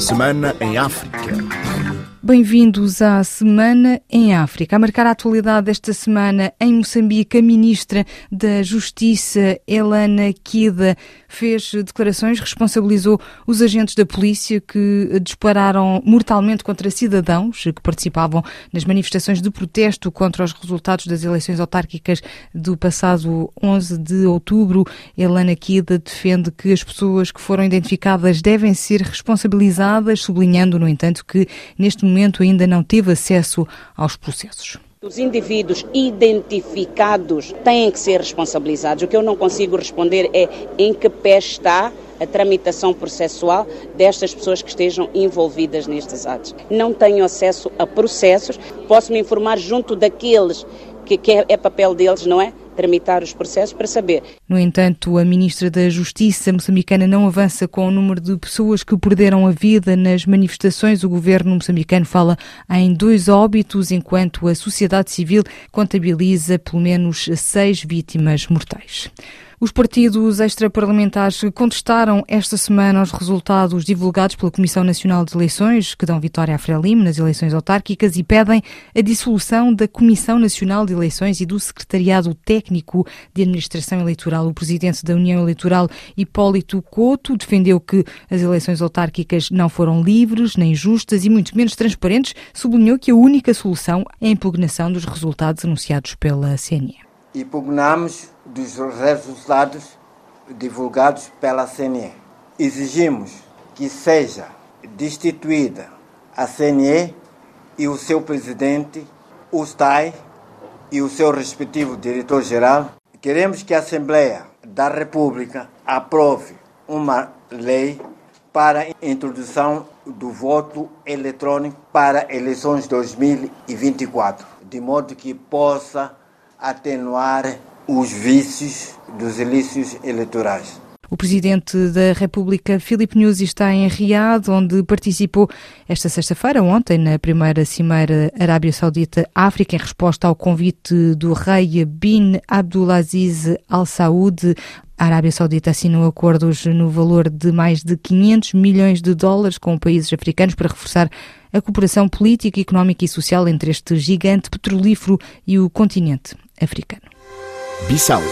Semana em África. Bem-vindos à Semana em África. A marcar a atualidade desta semana em Moçambique, a Ministra da Justiça, Elana Kida, fez declarações, responsabilizou os agentes da polícia que dispararam mortalmente contra cidadãos que participavam nas manifestações de protesto contra os resultados das eleições autárquicas do passado 11 de outubro. Elana Kida defende que as pessoas que foram identificadas devem ser responsabilizadas, sublinhando, no entanto, que neste momento ainda não teve acesso aos processos. Os indivíduos identificados têm que ser responsabilizados. O que eu não consigo responder é em que pé está a tramitação processual destas pessoas que estejam envolvidas nestes atos. Não tenho acesso a processos, posso me informar junto daqueles que, que é, é papel deles, não é? Tramitar os processos para saber. No entanto, a Ministra da Justiça moçambicana não avança com o número de pessoas que perderam a vida nas manifestações. O governo moçambicano fala em dois óbitos, enquanto a sociedade civil contabiliza pelo menos seis vítimas mortais. Os partidos extraparlamentares contestaram esta semana os resultados divulgados pela Comissão Nacional de Eleições, que dão vitória à Frelimo nas eleições autárquicas, e pedem a dissolução da Comissão Nacional de Eleições e do Secretariado Técnico de Administração Eleitoral. O presidente da União Eleitoral, Hipólito Couto, defendeu que as eleições autárquicas não foram livres, nem justas e muito menos transparentes. Sublinhou que a única solução é a impugnação dos resultados anunciados pela CNE. Impugnamos dos resultados divulgados pela CNE. Exigimos que seja destituída a CNE e o seu presidente, o STAI e o seu respectivo diretor-geral. Queremos que a Assembleia da República aprove uma lei para introdução do voto eletrônico para eleições 2024, de modo que possa atenuar os vícios dos ilícitos eleitorais. O presidente da República, Filipe Nyusi, está em Riad, onde participou esta sexta-feira, ontem, na primeira cimeira Arábia Saudita-África, em resposta ao convite do rei Bin Abdulaziz Al Saud. A Arábia Saudita assinou acordos no valor de mais de 500 milhões de dólares com países africanos para reforçar a cooperação política, económica e social entre este gigante petrolífero e o continente africano. Bissau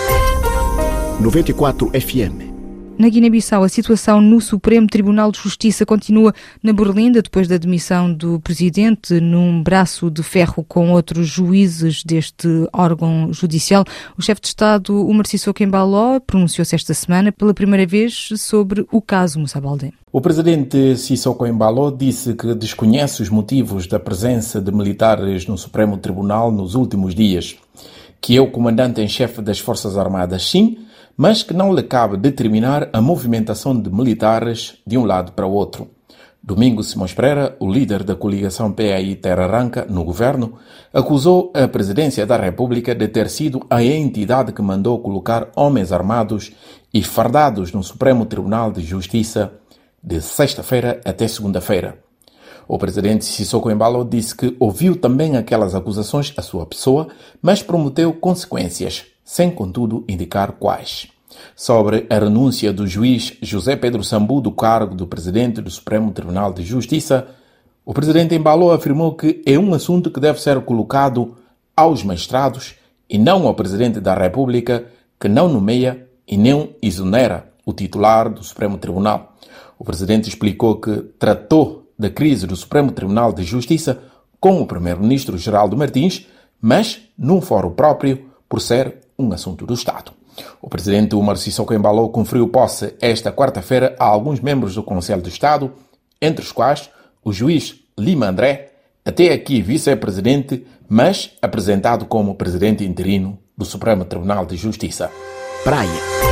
94 FM na Guiné-Bissau, a situação no Supremo Tribunal de Justiça continua na Berlinda depois da demissão do presidente num braço de ferro com outros juízes deste órgão judicial. O chefe de Estado, o Sissoko Embaló, pronunciou-se esta semana pela primeira vez sobre o caso Moussa Baldé. O presidente Sissoko Embaló disse que desconhece os motivos da presença de militares no Supremo Tribunal nos últimos dias que é o comandante em chefe das Forças Armadas, sim, mas que não lhe cabe determinar a movimentação de militares de um lado para o outro. Domingo Simões Pereira, o líder da coligação PAI Terra Arranca no governo, acusou a presidência da República de ter sido a entidade que mandou colocar homens armados e fardados no Supremo Tribunal de Justiça de sexta-feira até segunda-feira. O presidente Sissoko Embalo disse que ouviu também aquelas acusações à sua pessoa, mas prometeu consequências, sem contudo indicar quais. Sobre a renúncia do juiz José Pedro Sambu do cargo do presidente do Supremo Tribunal de Justiça, o presidente Embalo afirmou que é um assunto que deve ser colocado aos magistrados e não ao presidente da República, que não nomeia e nem exonera o titular do Supremo Tribunal. O presidente explicou que tratou da crise do Supremo Tribunal de Justiça com o primeiro-ministro Geraldo Martins, mas num fórum próprio, por ser um assunto do Estado. O presidente Umar Sissoko Embalo conferiu posse esta quarta-feira a alguns membros do Conselho de Estado, entre os quais o juiz Lima André, até aqui vice-presidente, mas apresentado como presidente interino do Supremo Tribunal de Justiça. Praia.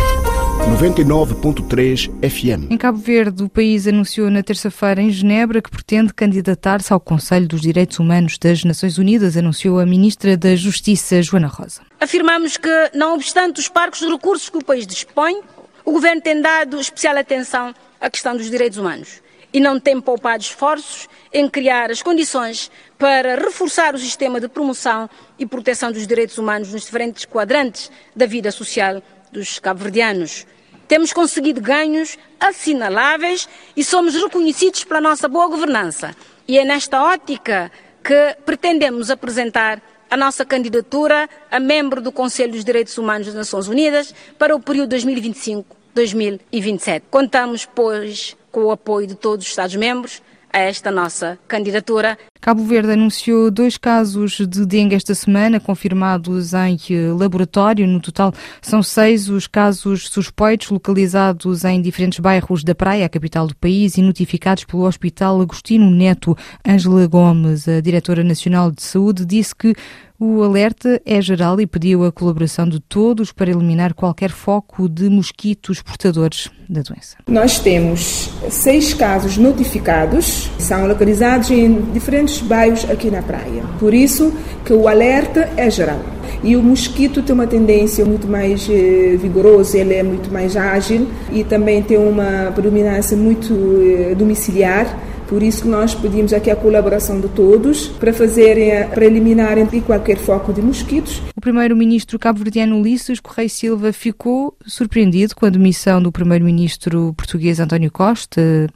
99.3 FM. Em Cabo Verde, o país anunciou na terça-feira em Genebra que pretende candidatar-se ao Conselho dos Direitos Humanos das Nações Unidas, anunciou a ministra da Justiça, Joana Rosa. Afirmamos que, não obstante os parcos de recursos que o país dispõe, o governo tem dado especial atenção à questão dos direitos humanos e não tem poupado esforços em criar as condições para reforçar o sistema de promoção e proteção dos direitos humanos nos diferentes quadrantes da vida social dos cabo-verdianos. Temos conseguido ganhos assinaláveis e somos reconhecidos pela nossa boa governança. E é nesta ótica que pretendemos apresentar a nossa candidatura a membro do Conselho dos Direitos Humanos das Nações Unidas para o período 2025-2027. Contamos, pois, com o apoio de todos os Estados-membros a esta nossa candidatura. Cabo Verde anunciou dois casos de dengue esta semana, confirmados em laboratório. No total, são seis os casos suspeitos localizados em diferentes bairros da Praia, a capital do país, e notificados pelo Hospital Agostinho Neto. Ângela Gomes, a diretora nacional de saúde, disse que o alerta é geral e pediu a colaboração de todos para eliminar qualquer foco de mosquitos portadores da doença. Nós temos seis casos notificados, são localizados em diferentes bairros aqui na praia. Por isso que o alerta é geral. E o mosquito tem uma tendência muito mais eh, vigorosa, ele é muito mais ágil e também tem uma predominância muito eh, domiciliar por isso que nós pedimos aqui a colaboração de todos para fazerem, para eliminarem qualquer foco de mosquitos. O primeiro-ministro cabo-verdiano Ulisses Correia Silva ficou surpreendido com a demissão do primeiro-ministro português António Costa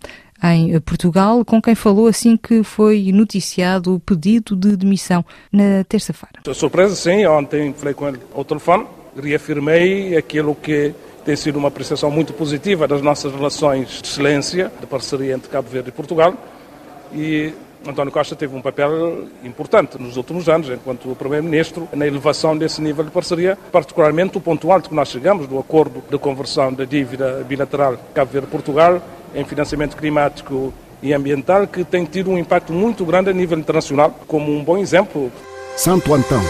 em Portugal, com quem falou assim que foi noticiado o pedido de demissão na terça-feira. Surpresa, sim. Ontem falei com ele ao telefone, reafirmei aquilo que tem sido uma apreciação muito positiva das nossas relações de excelência, de parceria entre Cabo Verde e Portugal. E António Costa teve um papel importante nos últimos anos, enquanto Primeiro-Ministro, na elevação desse nível de parceria, particularmente o ponto alto que nós chegamos do acordo de conversão da dívida bilateral Cabo Verde-Portugal em financiamento climático e ambiental, que tem tido um impacto muito grande a nível internacional, como um bom exemplo. Santo Antão,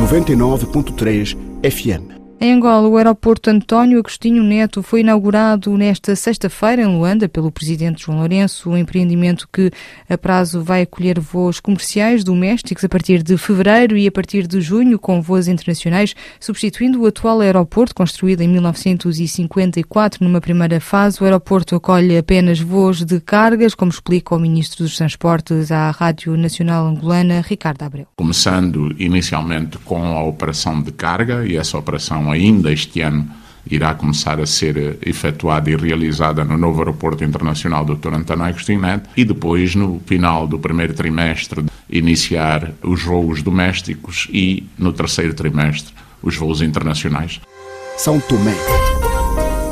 99.3 FM. Em Angola, o aeroporto António Agostinho Neto foi inaugurado nesta sexta-feira em Luanda pelo presidente João Lourenço, um empreendimento que a prazo vai acolher voos comerciais domésticos a partir de fevereiro e a partir de junho com voos internacionais, substituindo o atual aeroporto construído em 1954 numa primeira fase. O aeroporto acolhe apenas voos de cargas, como explica o ministro dos Transportes à Rádio Nacional Angolana, Ricardo Abreu. Começando inicialmente com a operação de carga e essa operação ainda este ano irá começar a ser efetuada e realizada no novo aeroporto internacional Dr. António Agostinho Neto e depois, no final do primeiro trimestre, iniciar os voos domésticos e, no terceiro trimestre, os voos internacionais. São Tomé,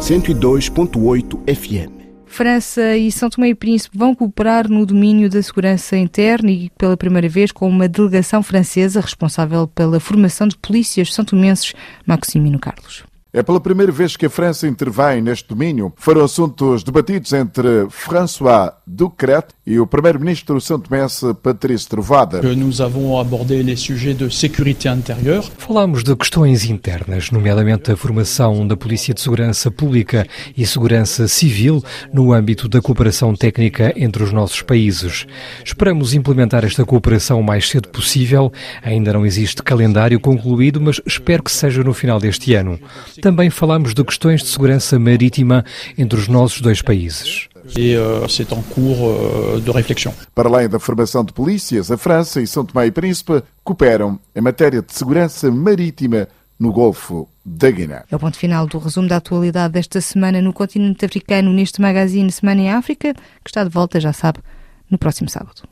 102.8 FM. França e São Tomé e Príncipe vão cooperar no domínio da segurança interna e pela primeira vez com uma delegação francesa responsável pela formação de polícias santomenses, Maximino Carlos. É pela primeira vez que a França intervém neste domínio. Foram assuntos debatidos entre François Ducret e o primeiro-ministro santomense Patrício Trovada. Nous avons abordé les sujets de sécurité intérieure. Falamos de questões internas, nomeadamente a formação da Polícia de Segurança Pública e Segurança Civil no âmbito da cooperação técnica entre os nossos países. Esperamos implementar esta cooperação o mais cedo possível. Ainda não existe calendário concluído, mas espero que seja no final deste ano. Também falamos de questões de segurança marítima entre os nossos dois países. E uh, c'est en cours uh, de réflexion. Para além da formação de polícias, a França e São Tomé e Príncipe cooperam em matéria de segurança marítima no Golfo da Guiné. É o ponto final do resumo da atualidade desta semana no continente africano neste magazine Semana em África, que está de volta, já sabe, no próximo sábado.